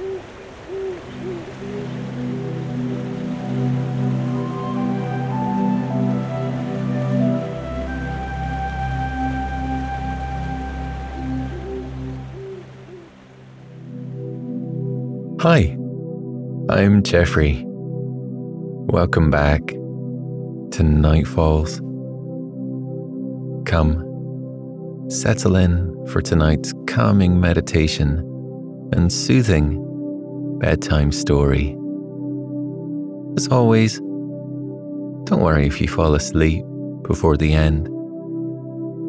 Hi, I'm Geoffrey. Welcome back to Night Falls. Come, settle in for tonight's calming meditation and soothing bedtime story. As always, don't worry if you fall asleep before the end.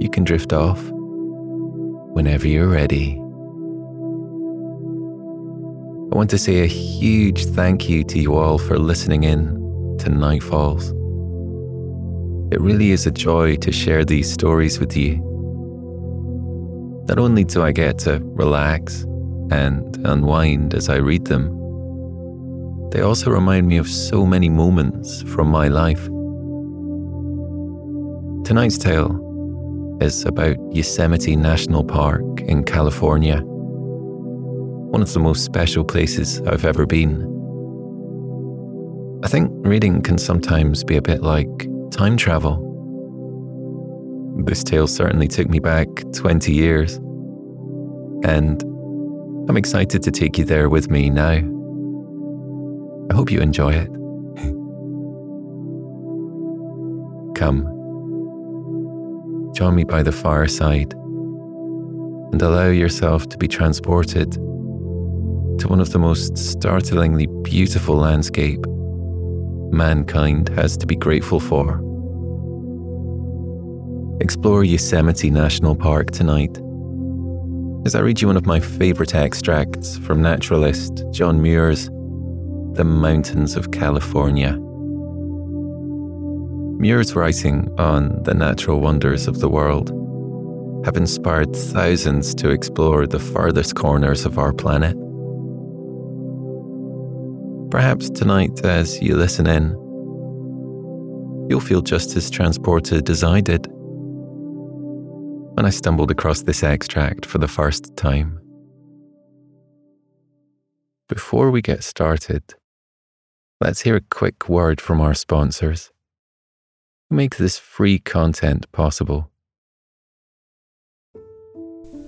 You can drift off whenever you're ready. I want to say a huge thank you to you all for listening in to Night Falls. It really is a joy to share these stories with you. Not only do I get to relax and unwind as I read them, they also remind me of so many moments from my life. Tonight's tale is about Yosemite National Park in California one of the most special places I've ever been. I think reading can sometimes be a bit like time travel. This tale certainly took me back 20 years, and I'm excited to take you there with me now. I hope you enjoy it. Come, join me by the fireside and allow yourself to be transported to one of the most startlingly beautiful landscape mankind has to be grateful for. Explore Yosemite National Park tonight as I read you one of my favourite extracts from naturalist John Muir's The Mountains of California. Muir's writing on the natural wonders of the world have inspired thousands to explore the farthest corners of our planet. Perhaps tonight, as you listen in, you'll feel just as transported as I did when I stumbled across this extract for the first time. Before we get started, let's hear a quick word from our sponsors who make this free content possible.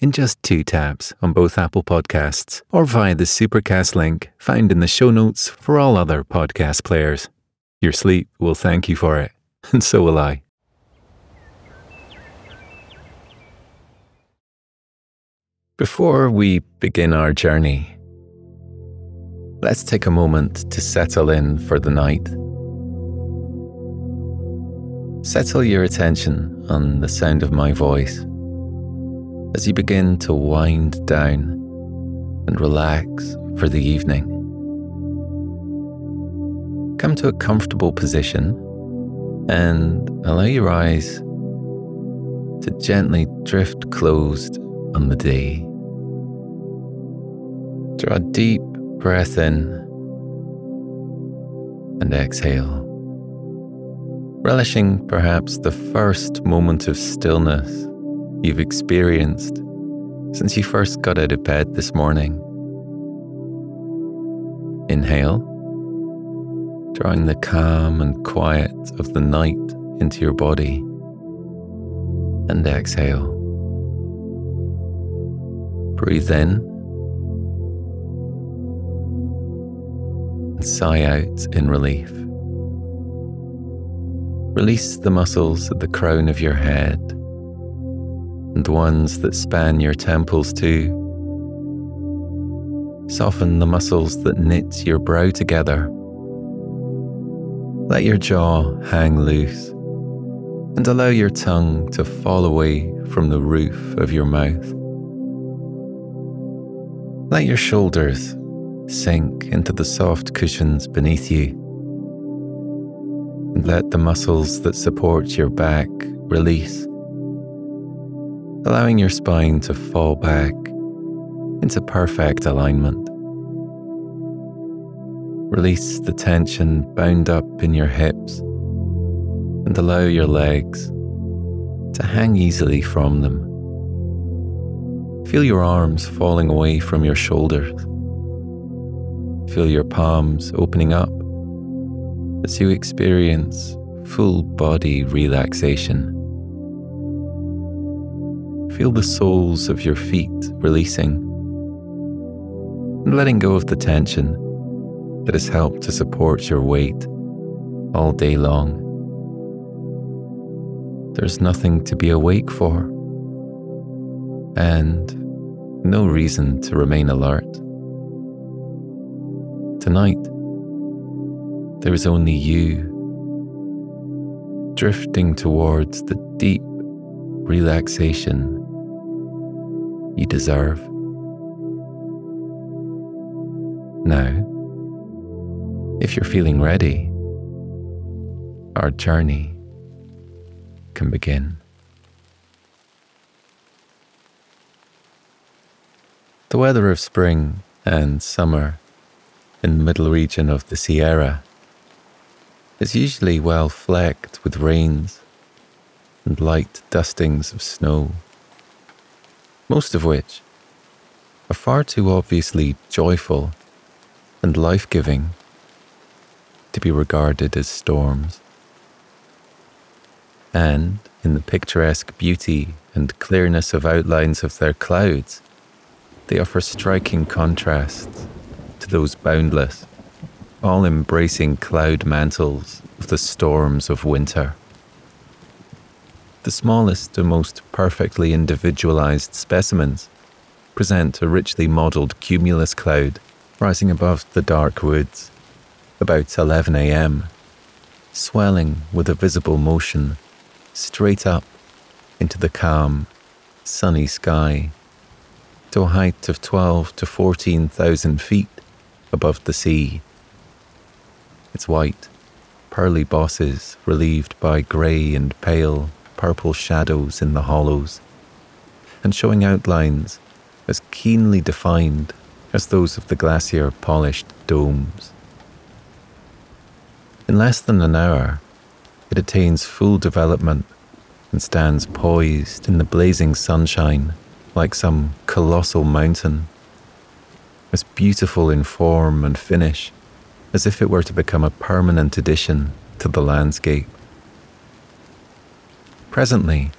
in just two taps on both Apple Podcasts or via the Supercast link found in the show notes for all other podcast players. Your sleep will thank you for it, and so will I. Before we begin our journey, let's take a moment to settle in for the night. Settle your attention on the sound of my voice as you begin to wind down and relax for the evening. Come to a comfortable position and allow your eyes to gently drift closed on the day. Draw a deep breath in and exhale, relishing perhaps the first moment of stillness you've experienced since you first got out of bed this morning. Inhale, drawing the calm and quiet of the night into your body. And exhale. Breathe in and sigh out in relief. Release the muscles at the crown of your head and ones that span your temples too. Soften the muscles that knit your brow together. Let your jaw hang loose and allow your tongue to fall away from the roof of your mouth. Let your shoulders sink into the soft cushions beneath you. And let the muscles that support your back release, allowing your spine to fall back into perfect alignment. Release the tension bound up in your hips and allow your legs to hang easily from them. Feel your arms falling away from your shoulders. Feel your palms opening up as you experience full body relaxation. Feel the soles of your feet releasing and letting go of the tension that has helped to support your weight all day long. There's nothing to be awake for, and no reason to remain alert. Tonight, there is only you drifting towards the deep relaxation you deserve. Now, if you're feeling ready, our journey can begin. The weather of spring and summer in the middle region of the Sierra is usually well flecked with rains and light dustings of snow, most of which are far too obviously joyful and life giving to be regarded as storms and in the picturesque beauty and clearness of outlines of their clouds, they offer striking contrasts to those boundless, all embracing cloud mantles of the storms of winter. The smallest and most perfectly individualized specimens present a richly modelled cumulus cloud rising above the dark woods about 11 a.m., swelling with a visible motion straight up into the calm, sunny sky to a height of 12 to 14,000 feet above the sea. Its white, pearly bosses relieved by grey and pale purple shadows in the hollows, and showing outlines as keenly defined as those of the glacier polished domes. In less than an hour, it attains full development and stands poised in the blazing sunshine like some colossal mountain, as beautiful in form and finish as if it were to become a permanent addition to the landscape. Presently,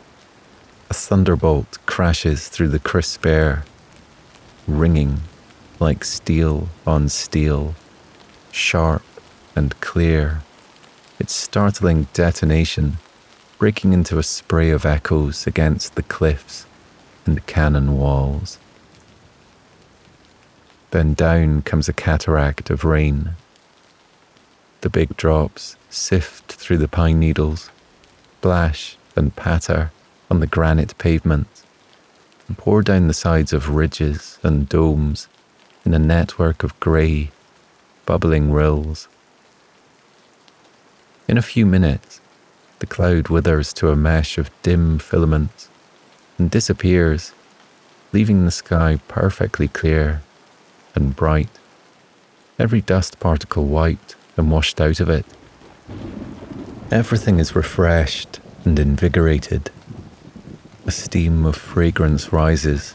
a thunderbolt crashes through the crisp air, ringing like steel on steel, sharp and clear its startling detonation breaking into a spray of echoes against the cliffs and canyon walls. Then down comes a cataract of rain. The big drops sift through the pine needles, splash and patter on the granite pavement, and pour down the sides of ridges and domes in a network of grey, bubbling rills. In a few minutes, the cloud withers to a mesh of dim filaments and disappears, leaving the sky perfectly clear and bright, every dust particle wiped and washed out of it. Everything is refreshed and invigorated. A steam of fragrance rises,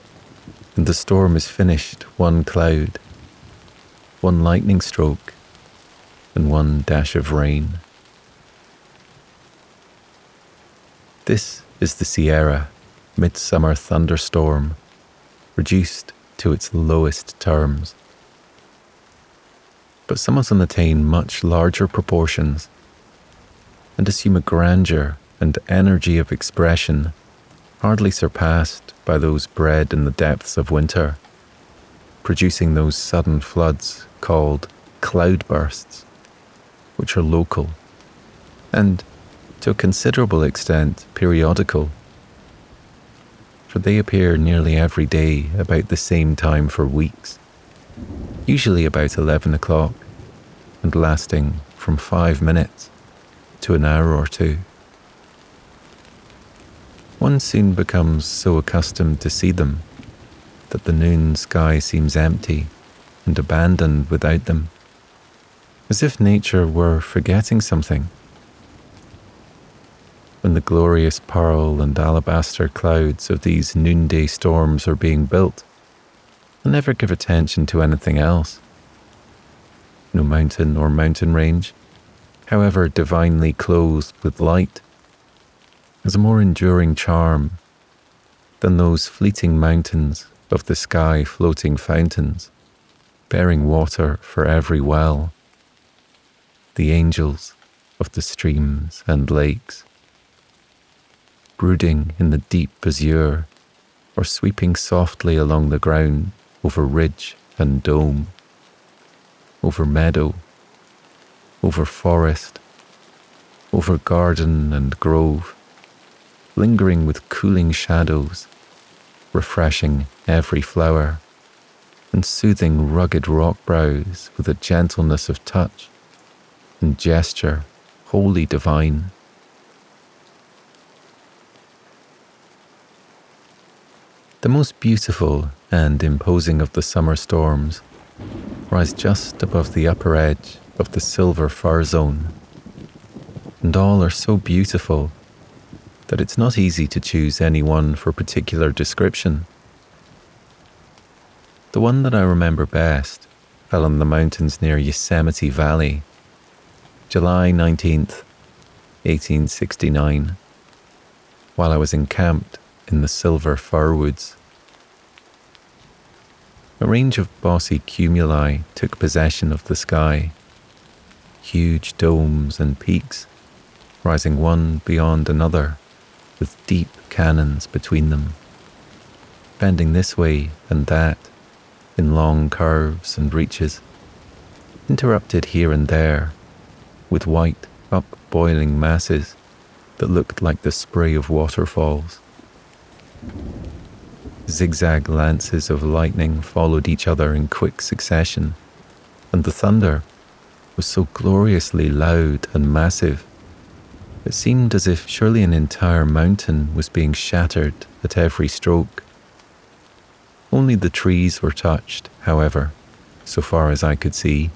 and the storm is finished one cloud, one lightning stroke, and one dash of rain. This is the Sierra midsummer thunderstorm, reduced to its lowest terms. but some of them attain much larger proportions and assume a grandeur and energy of expression hardly surpassed by those bred in the depths of winter, producing those sudden floods called cloudbursts, which are local and, to a considerable extent, periodical. For they appear nearly every day about the same time for weeks, usually about 11 o'clock, and lasting from five minutes to an hour or two. One soon becomes so accustomed to see them that the noon sky seems empty and abandoned without them, as if nature were forgetting something. When the glorious pearl and alabaster clouds of these noonday storms are being built, I never give attention to anything else. No mountain or mountain range, however divinely clothed with light, has a more enduring charm than those fleeting mountains of the sky floating fountains, bearing water for every well, the angels of the streams and lakes, brooding in the deep azure or sweeping softly along the ground over ridge and dome, over meadow, over forest, over garden and grove lingering with cooling shadows, refreshing every flower, and soothing rugged rock brows with a gentleness of touch and gesture wholly divine. The most beautiful and imposing of the summer storms rise just above the upper edge of the silver fir zone, and all are so beautiful that it's not easy to choose any one for particular description. The one that I remember best fell in the mountains near Yosemite Valley, July 19th, 1869, while I was encamped in the silver fir woods. A range of bossy cumuli took possession of the sky, huge domes and peaks rising one beyond another with deep canyons between them, bending this way and that in long curves and reaches, interrupted here and there with white, up boiling masses that looked like the spray of waterfalls. Zigzag lances of lightning followed each other in quick succession, and the thunder was so gloriously loud and massive it seemed as if surely an entire mountain was being shattered at every stroke. Only the trees were touched, however, so far as I could see.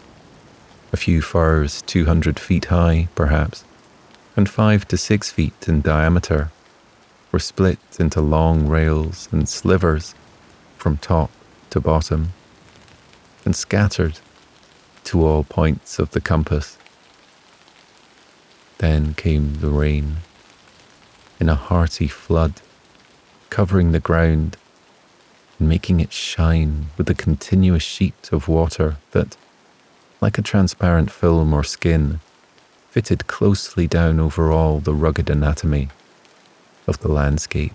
A few firs 200 feet high, perhaps, and five to six feet in diameter, were split into long rails and slivers from top to bottom, and scattered to all points of the compass. Then came the rain in a hearty flood, covering the ground and making it shine with a continuous sheet of water that, like a transparent film or skin, fitted closely down over all the rugged anatomy of the landscape.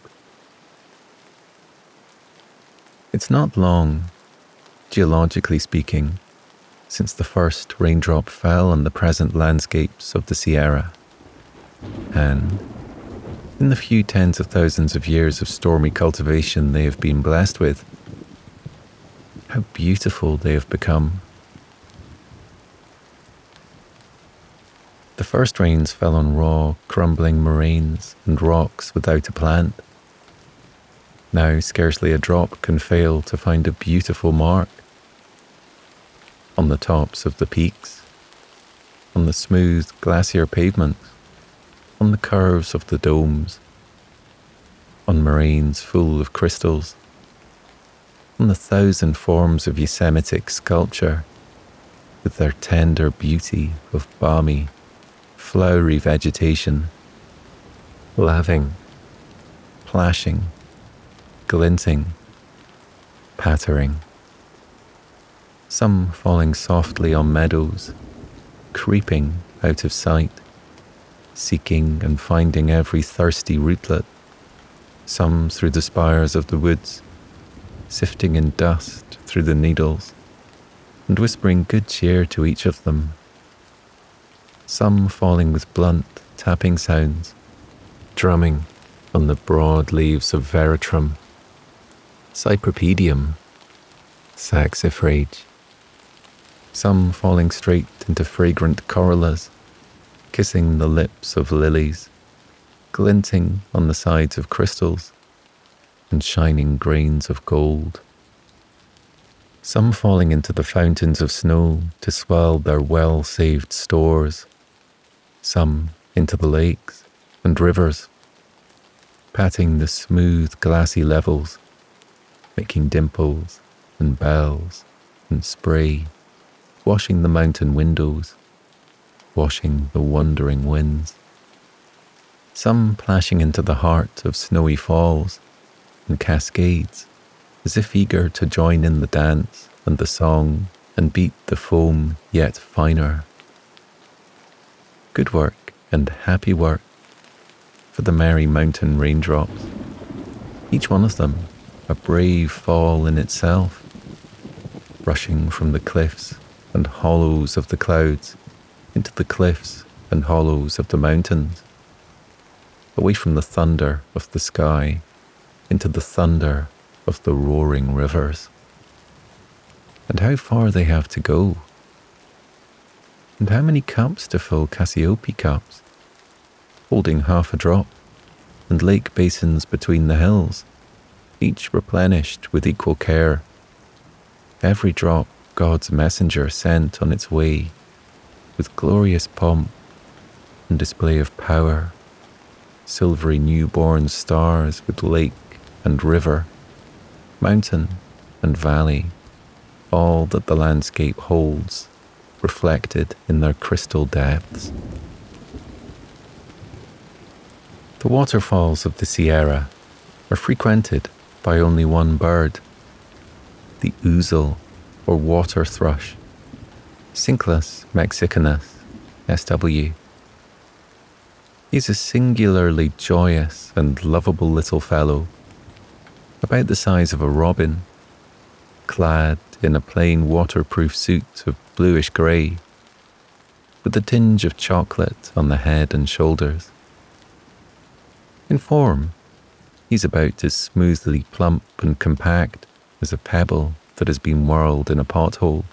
It's not long, geologically speaking, since the first raindrop fell on the present landscapes of the Sierra. And in the few tens of thousands of years of stormy cultivation they have been blessed with, how beautiful they have become. The first rains fell on raw, crumbling moraines and rocks without a plant. Now, scarcely a drop can fail to find a beautiful mark on the tops of the peaks, on the smooth glacier pavements, on the curves of the domes, on moraines full of crystals, on the thousand forms of Yosemitic sculpture with their tender beauty of balmy, flowery vegetation, laving, plashing, glinting, pattering some falling softly on meadows, creeping out of sight, seeking and finding every thirsty rootlet, some through the spires of the woods, sifting in dust through the needles, and whispering good cheer to each of them, some falling with blunt tapping sounds, drumming on the broad leaves of veratrum, cypripedium, saxifrage, some falling straight into fragrant corollas, kissing the lips of lilies, glinting on the sides of crystals, and shining grains of gold. Some falling into the fountains of snow to swell their well saved stores, some into the lakes and rivers, patting the smooth glassy levels, making dimples and bells and spray washing the mountain windows, washing the wandering winds. Some plashing into the heart of snowy falls and cascades, as if eager to join in the dance and the song and beat the foam yet finer. Good work and happy work for the merry mountain raindrops, each one of them a brave fall in itself, rushing from the cliffs and hollows of the clouds into the cliffs and hollows of the mountains, away from the thunder of the sky into the thunder of the roaring rivers. And how far they have to go. And how many cups to fill Cassiope cups, holding half a drop, and lake basins between the hills, each replenished with equal care. Every drop God's messenger sent on its way with glorious pomp and display of power, silvery newborn stars with lake and river, mountain and valley, all that the landscape holds reflected in their crystal depths. The waterfalls of the Sierra are frequented by only one bird, the ouzel or water thrush, Cinclus mexicanus, SW. He's a singularly joyous and lovable little fellow, about the size of a robin, clad in a plain waterproof suit of bluish grey, with a tinge of chocolate on the head and shoulders. In form, he's about as smoothly plump and compact as a pebble that has been whirled in a pothole.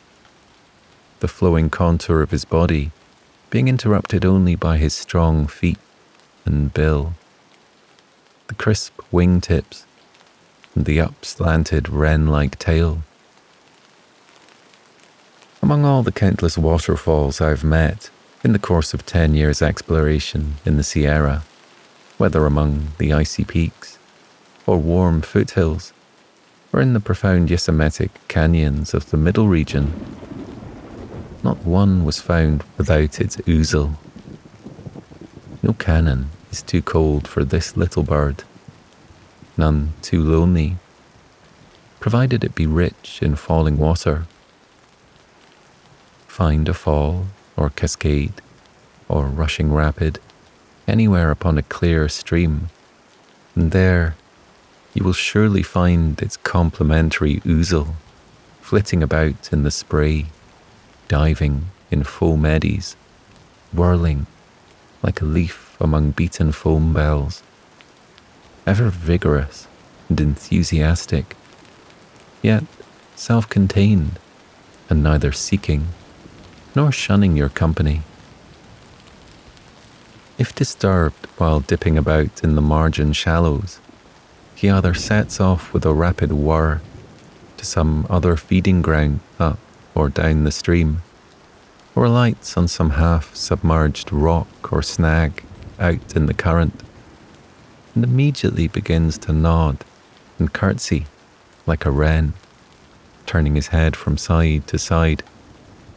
The flowing contour of his body being interrupted only by his strong feet and bill, the crisp wing tips, and the upslanted wren like tail. Among all the countless waterfalls I've met in the course of 10 years' exploration in the Sierra, whether among the icy peaks or warm foothills, or in the profound Yosemite canyons of the middle region, not one was found without its ouzel. No canyon is too cold for this little bird, none too lonely, provided it be rich in falling water. Find a fall or cascade or rushing rapid anywhere upon a clear stream, and there you will surely find its complementary ouzel flitting about in the spray, diving in foam eddies, whirling like a leaf among beaten foam bells, ever vigorous and enthusiastic, yet self contained and neither seeking nor shunning your company. If disturbed while dipping about in the margin shallows, he either sets off with a rapid whir to some other feeding ground up or down the stream, or alights on some half submerged rock or snag out in the current, and immediately begins to nod and curtsy like a wren, turning his head from side to side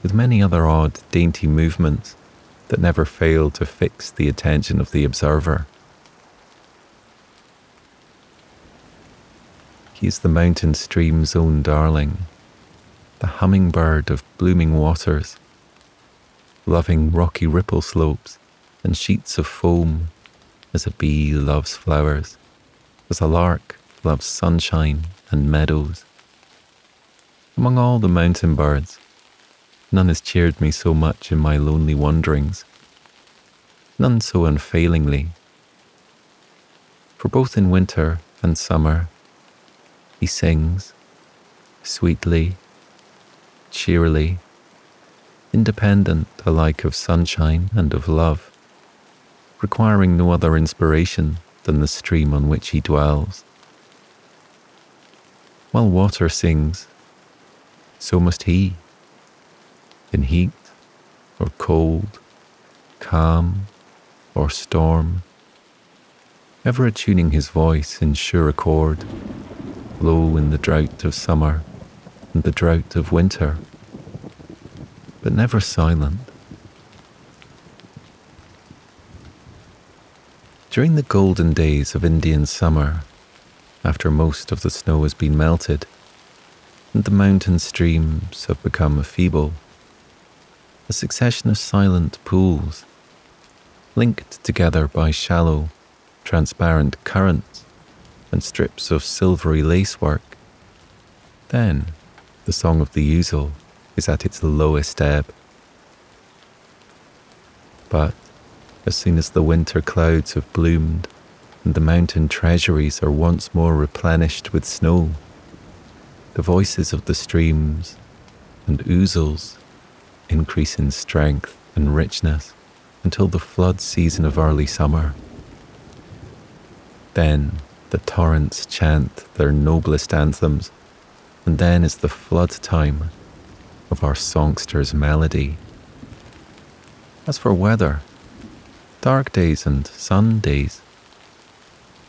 with many other odd, dainty movements that never fail to fix the attention of the observer. He's the mountain stream's own darling, the hummingbird of blooming waters, loving rocky ripple slopes and sheets of foam as a bee loves flowers, as a lark loves sunshine and meadows. Among all the mountain birds, none has cheered me so much in my lonely wanderings, none so unfailingly. For both in winter and summer, he sings sweetly, cheerily, independent alike of sunshine and of love, requiring no other inspiration than the stream on which he dwells. While water sings, so must he, in heat or cold, calm or storm, ever attuning his voice in sure accord, low in the drought of summer and the drought of winter, but never silent. During the golden days of Indian summer, after most of the snow has been melted, and the mountain streams have become feeble, a succession of silent pools, linked together by shallow, transparent currents and strips of silvery lacework. Then the song of the ouzel is at its lowest ebb. But as soon as the winter clouds have bloomed and the mountain treasuries are once more replenished with snow, the voices of the streams and ouzels increase in strength and richness until the flood season of early summer. Then the torrents chant their noblest anthems, and then is the flood time of our songster's melody. As for weather, Dark days and sun days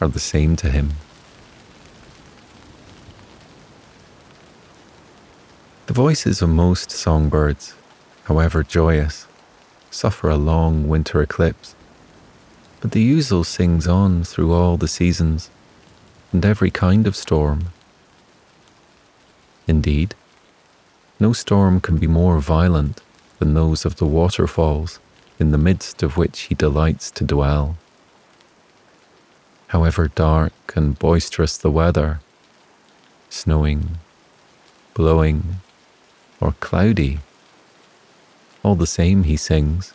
are the same to him. The voices of most songbirds, however joyous, suffer a long winter eclipse, but the ouzel sings on through all the seasons and every kind of storm. Indeed, no storm can be more violent than those of the waterfalls in the midst of which he delights to dwell. However dark and boisterous the weather, snowing, blowing, or cloudy, all the same he sings,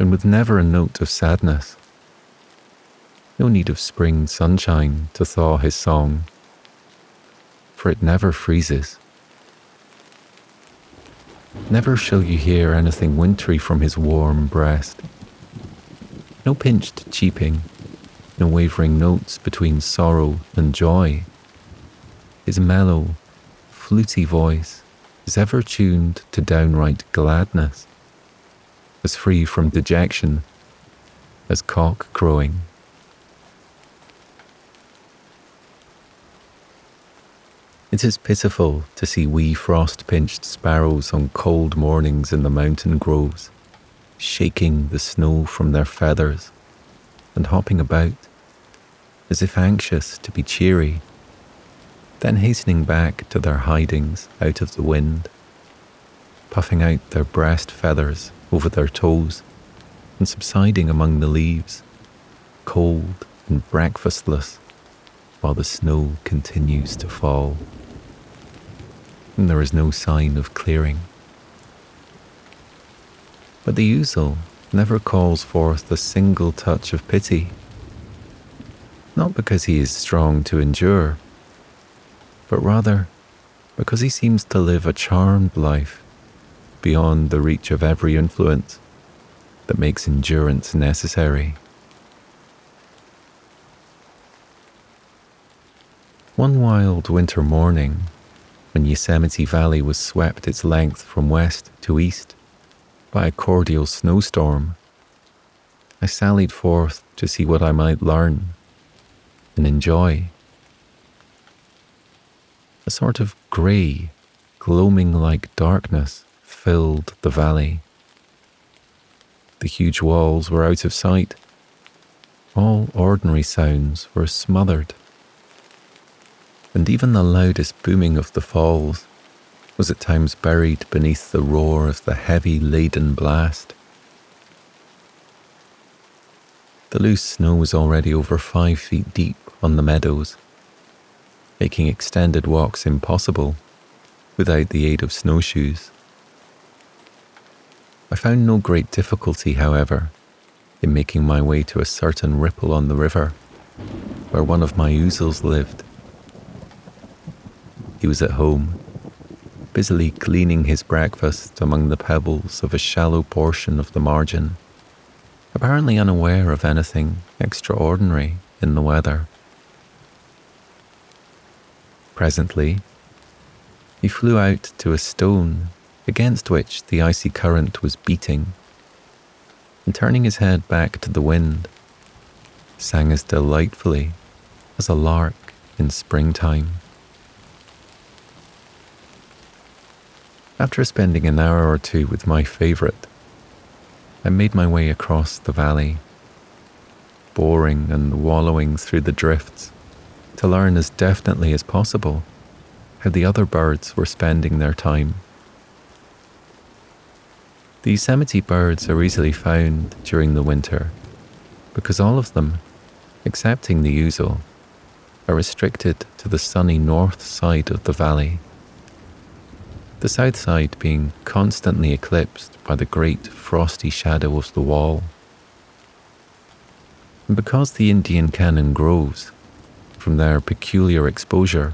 and with never a note of sadness. No need of spring sunshine to thaw his song, for it never freezes. Never shall you hear anything wintry from his warm breast. No pinched cheeping, no wavering notes between sorrow and joy. His mellow, fluty voice is ever tuned to downright gladness, as free from dejection as cock crowing. It is pitiful to see wee frost pinched sparrows on cold mornings in the mountain groves, shaking the snow from their feathers and hopping about as if anxious to be cheery, then hastening back to their hidings out of the wind, puffing out their breast feathers over their toes and subsiding among the leaves, cold and breakfastless, while the snow continues to fall and there is no sign of clearing. But the ouzel never calls forth a single touch of pity, not because he is strong to endure, but rather because he seems to live a charmed life beyond the reach of every influence that makes endurance necessary. One wild winter morning, when Yosemite Valley was swept its length from west to east by a cordial snowstorm, I sallied forth to see what I might learn and enjoy. A sort of grey, gloaming like darkness filled the valley. The huge walls were out of sight. All ordinary sounds were smothered and even the loudest booming of the falls was at times buried beneath the roar of the heavy laden blast. The loose snow was already over five feet deep on the meadows, making extended walks impossible without the aid of snowshoes. I found no great difficulty, however, in making my way to a certain ripple on the river where one of my ouzels lived. He was at home, busily cleaning his breakfast among the pebbles of a shallow portion of the margin, apparently unaware of anything extraordinary in the weather. Presently, he flew out to a stone against which the icy current was beating, and turning his head back to the wind, sang as delightfully as a lark in springtime. After spending an hour or two with my favourite, I made my way across the valley, boring and wallowing through the drifts to learn as definitely as possible how the other birds were spending their time. The Yosemite birds are easily found during the winter because all of them, excepting the ouzel, are restricted to the sunny north side of the valley, the south side being constantly eclipsed by the great frosty shadow of the wall. And because the Indian Canyon groves, from their peculiar exposure,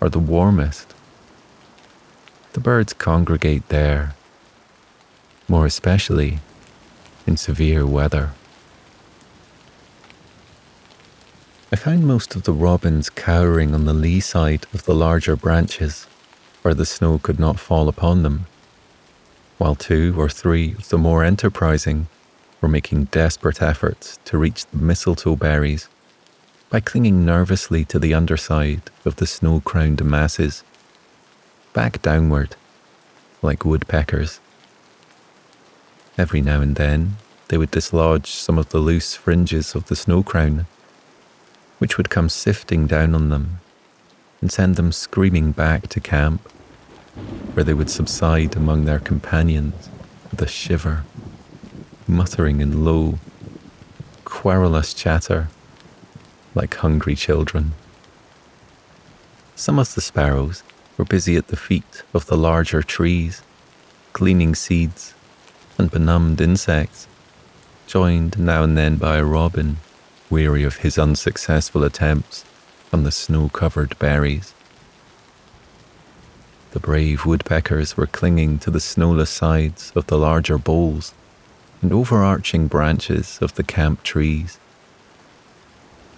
are the warmest, the birds congregate there, more especially in severe weather. I found most of the robins cowering on the lee side of the larger branches where the snow could not fall upon them, while two or three of the more enterprising were making desperate efforts to reach the mistletoe berries by clinging nervously to the underside of the snow crowned masses, back downward, like woodpeckers. Every now and then, they would dislodge some of the loose fringes of the snow crown which would come sifting down on them and send them screaming back to camp, where they would subside among their companions with a shiver, muttering in low, querulous chatter like hungry children. Some of the sparrows were busy at the feet of the larger trees, gleaning seeds and benumbed insects, joined now and then by a robin weary of his unsuccessful attempts on the snow covered berries. The brave woodpeckers were clinging to the snowless sides of the larger boles and overarching branches of the camp trees,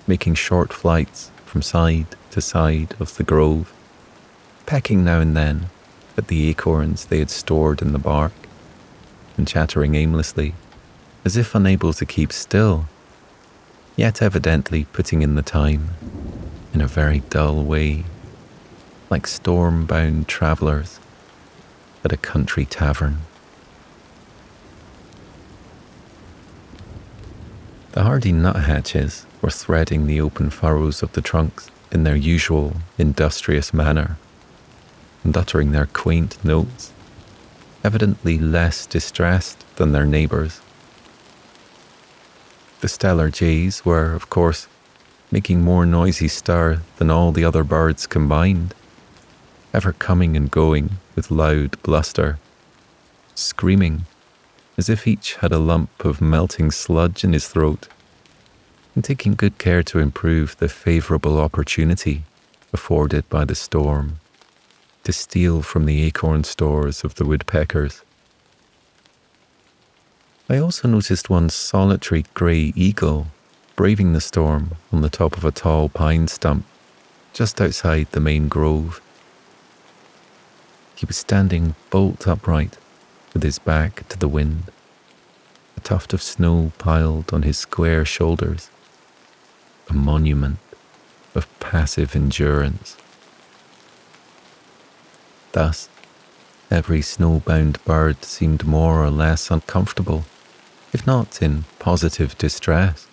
making short flights from side to side of the grove, pecking now and then at the acorns they had stored in the bark, and chattering aimlessly, as if unable to keep still yet evidently putting in the time in a very dull way, like storm bound travellers at a country tavern. The hardy nuthatches were threading the open furrows of the trunks in their usual industrious manner and uttering their quaint notes, evidently less distressed than their neighbours the Steller jays were, of course, making more noisy stir than all the other birds combined, ever coming and going with loud bluster, screaming as if each had a lump of melting sludge in his throat, and taking good care to improve the favourable opportunity afforded by the storm to steal from the acorn stores of the woodpeckers. I also noticed one solitary grey eagle braving the storm on the top of a tall pine stump just outside the main grove. He was standing bolt upright with his back to the wind, a tuft of snow piled on his square shoulders, a monument of passive endurance. Thus, every snowbound bird seemed more or less uncomfortable if not in positive distress.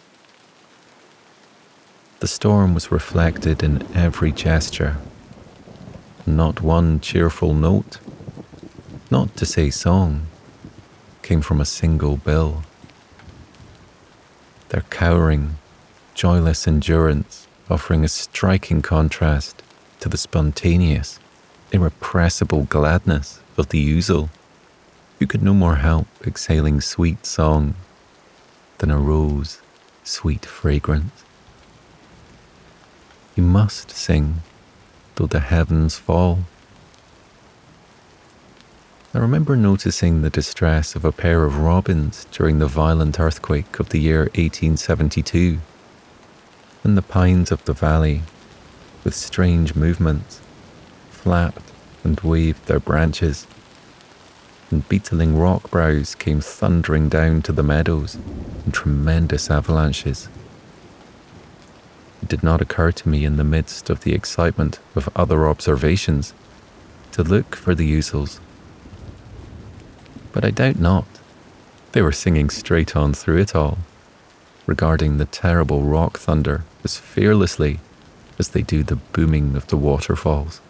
The storm was reflected in every gesture, not one cheerful note, not to say song, came from a single bill. Their cowering, joyless endurance offering a striking contrast to the spontaneous, irrepressible gladness of the ouzel, who could no more help exhaling sweet song than a rose sweet fragrance. He must sing, though the heavens fall. I remember noticing the distress of a pair of robins during the violent earthquake of the year 1872, and the pines of the valley, with strange movements, flapped and waved their branches, and beetling rock brows came thundering down to the meadows in tremendous avalanches. Did not occur to me in the midst of the excitement of other observations to look for the ouzels. But I doubt not. They were singing straight on through it all, regarding the terrible rock thunder as fearlessly as they do the booming of the waterfalls.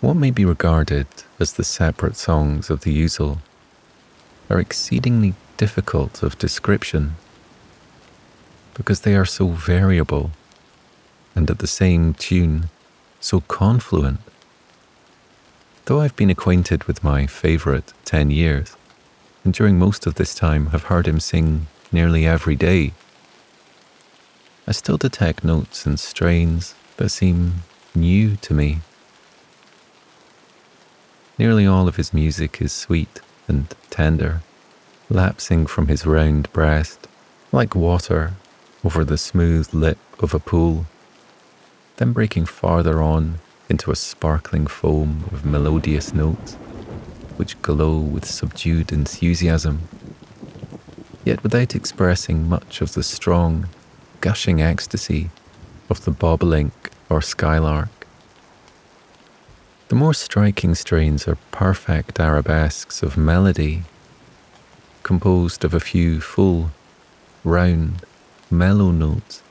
What may be regarded as the separate songs of the ouzel are exceedingly difficult of description because they are so variable and at the same tune so confluent. Though I've been acquainted with my favourite 10 years, and during most of this time have heard him sing nearly every day, I still detect notes and strains that seem new to me. Nearly all of his music is sweet and tender, lapsing from his round breast like water over the smooth lip of a pool, then breaking farther on into a sparkling foam of melodious notes which glow with subdued enthusiasm, yet without expressing much of the strong, gushing ecstasy of the bobolink or skylark. The more striking strains are perfect arabesques of melody, composed of a few full, round, mellow notes,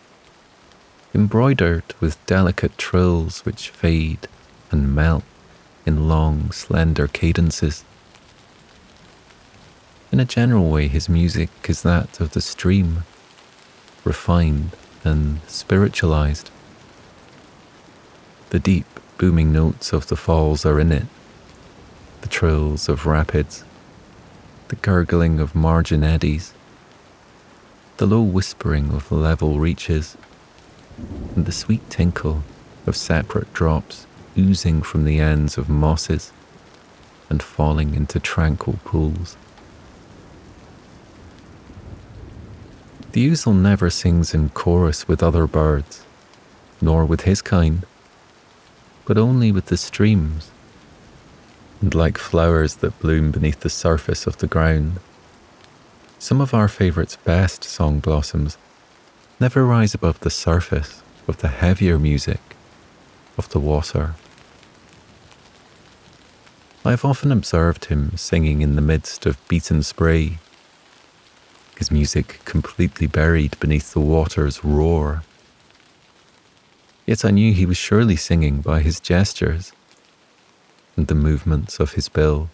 embroidered with delicate trills which fade and melt in long, slender cadences. In a general way, his music is that of the stream, refined and spiritualized. The deep, booming notes of the falls are in it, the trills of rapids, the gurgling of margin eddies, the low whispering of level reaches, and the sweet tinkle of separate drops oozing from the ends of mosses and falling into tranquil pools. The ouzel never sings in chorus with other birds, nor with his kind but only with the streams, and like flowers that bloom beneath the surface of the ground. Some of our favourites' best song blossoms never rise above the surface of the heavier music of the water. I have often observed him singing in the midst of beaten spray, his music completely buried beneath the water's roar Yet I knew he was surely singing by his gestures and the movements of his bill.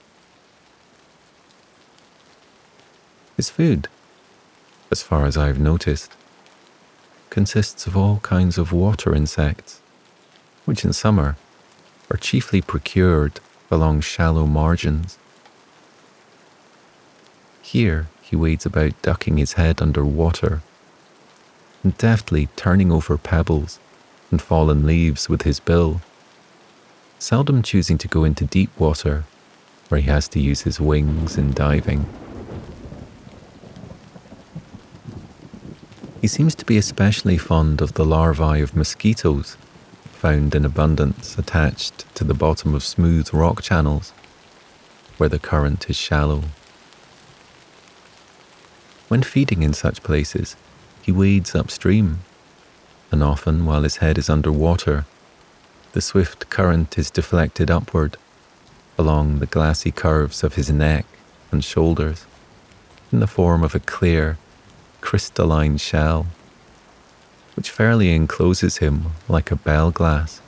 His food, as far as I've noticed, consists of all kinds of water insects, which in summer are chiefly procured along shallow margins. Here he wades about ducking his head under water and deftly turning over pebbles and fallen leaves with his bill, seldom choosing to go into deep water where he has to use his wings in diving. He seems to be especially fond of the larvae of mosquitoes found in abundance attached to the bottom of smooth rock channels where the current is shallow. When feeding in such places, he wades upstream and often while his head is under water, the swift current is deflected upward along the glassy curves of his neck and shoulders in the form of a clear, crystalline shell, which fairly encloses him like a bell glass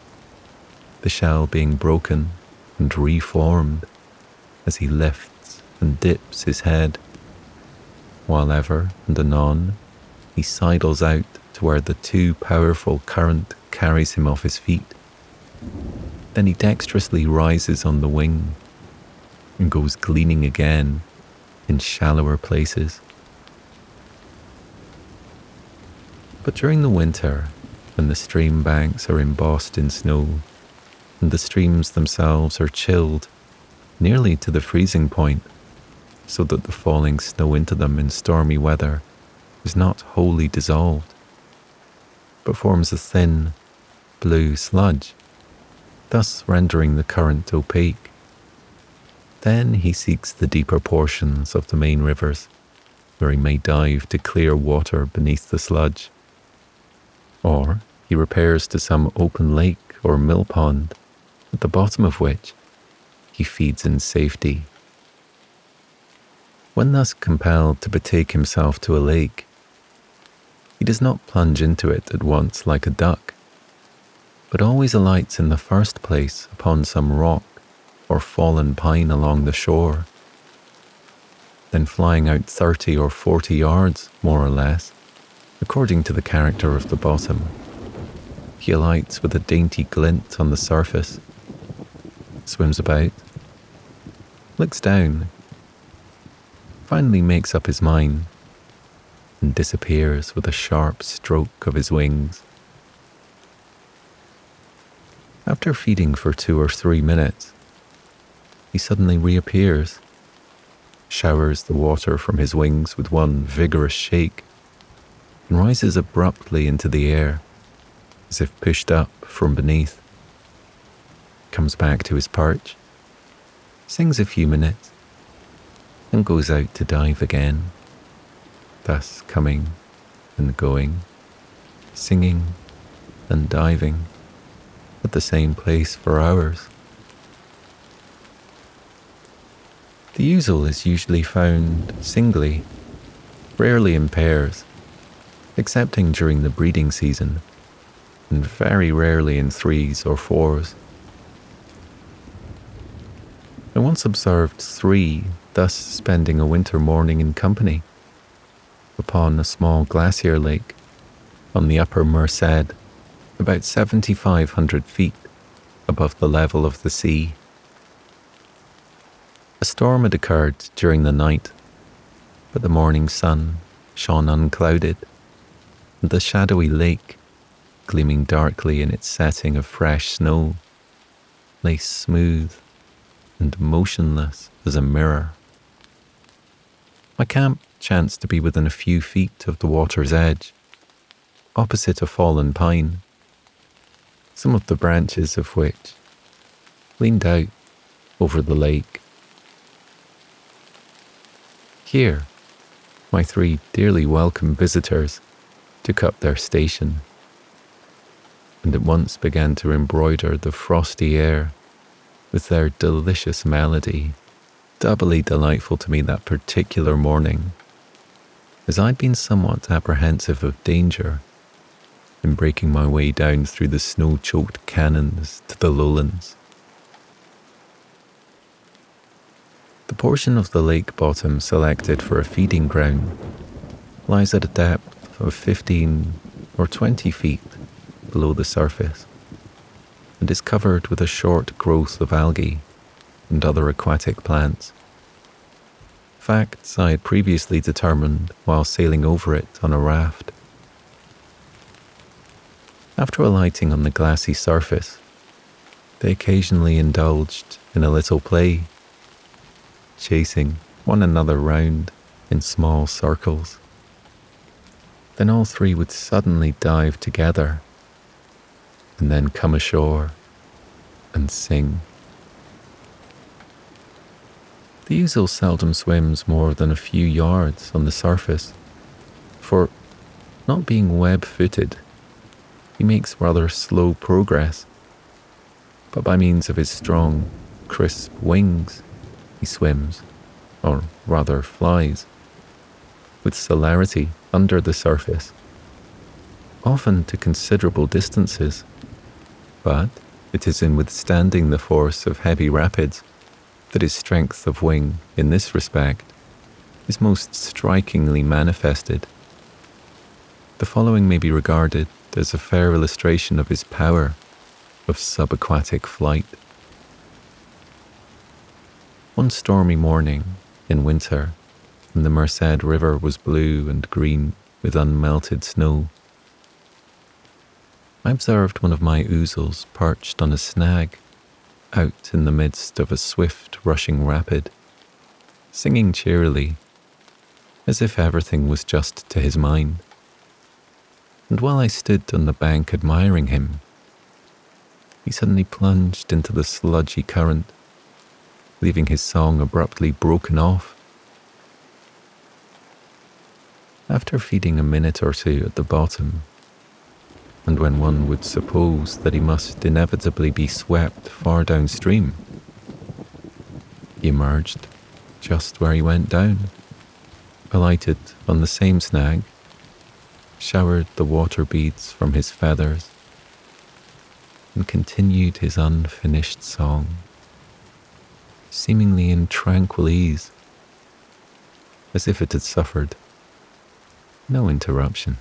the shell being broken and reformed as he lifts and dips his head, while ever and anon he sidles out to where the too powerful current carries him off his feet. Then he dexterously rises on the wing and goes gleaning again in shallower places. During the winter, when the stream banks are embossed in snow and the streams themselves are chilled nearly to the freezing point, so that the falling snow into them in stormy weather is not wholly dissolved, but forms a thin, blue sludge, thus rendering the current opaque. Then he seeks the deeper portions of the main rivers, where he may dive to clear water beneath the sludge. Or he repairs to some open lake or mill pond, at the bottom of which he feeds in safety. When thus compelled to betake himself to a lake, he does not plunge into it at once like a duck, but always alights in the first place upon some rock or fallen pine along the shore. Then flying out 30 or 40 yards, more or less, according to the character of the bottom, he alights with a dainty glint on the surface, swims about, looks down, finally makes up his mind, and disappears with a sharp stroke of his wings. After feeding for two or three minutes, he suddenly reappears, showers the water from his wings with one vigorous shake, and rises abruptly into the air, as if pushed up from beneath. Comes back to his perch, sings a few minutes, and goes out to dive again, thus coming and going, singing and diving at the same place for hours. The ouzel is usually found singly, rarely in pairs, excepting during the breeding season, and very rarely in threes or fours. I once observed three thus spending a winter morning in company upon a small glacier lake on the upper Merced about 7,500 feet above the level of the sea. A storm had occurred during the night, but the morning sun shone unclouded, the shadowy lake, gleaming darkly in its setting of fresh snow, lay smooth and motionless as a mirror. My camp chanced to be within a few feet of the water's edge, opposite a fallen pine some of the branches of which leaned out over the lake. Here, my three dearly welcome visitors took up their station and at once began to embroider the frosty air with their delicious melody, doubly delightful to me that particular morning, as I'd been somewhat apprehensive of danger in breaking my way down through the snow choked canyons to the lowlands. The portion of the lake bottom selected for a feeding ground lies at a depth of 15 or 20 feet below the surface and is covered with a short growth of algae and other aquatic plants. Facts I had previously determined while sailing over it on a raft. After alighting on the glassy surface, they occasionally indulged in a little play, chasing one another round in small circles. Then all three would suddenly dive together and then come ashore and sing. The ouzel seldom swims more than a few yards on the surface, for, not being web footed, he makes rather slow progress. But by means of his strong, crisp wings, he swims, or rather flies, with celerity under the surface, often to considerable distances. But It is in withstanding the force of heavy rapids that his strength of wing, in this respect, is most strikingly manifested. The following may be regarded as a fair illustration of his power of subaquatic flight. One stormy morning in winter, when the Merced River was blue and green with unmelted snow, I observed one of my ouzels perched on a snag out in the midst of a swift rushing rapid, singing cheerily, as if everything was just to his mind. And while I stood on the bank admiring him, he suddenly plunged into the sludgy current, leaving his song abruptly broken off. After feeding a minute or two at the bottom, and when one would suppose that he must inevitably be swept far downstream, he emerged just where he went down, alighted on the same snag, showered the water beads from his feathers, and continued his unfinished song, seemingly in tranquil ease, as if it had suffered no interruption.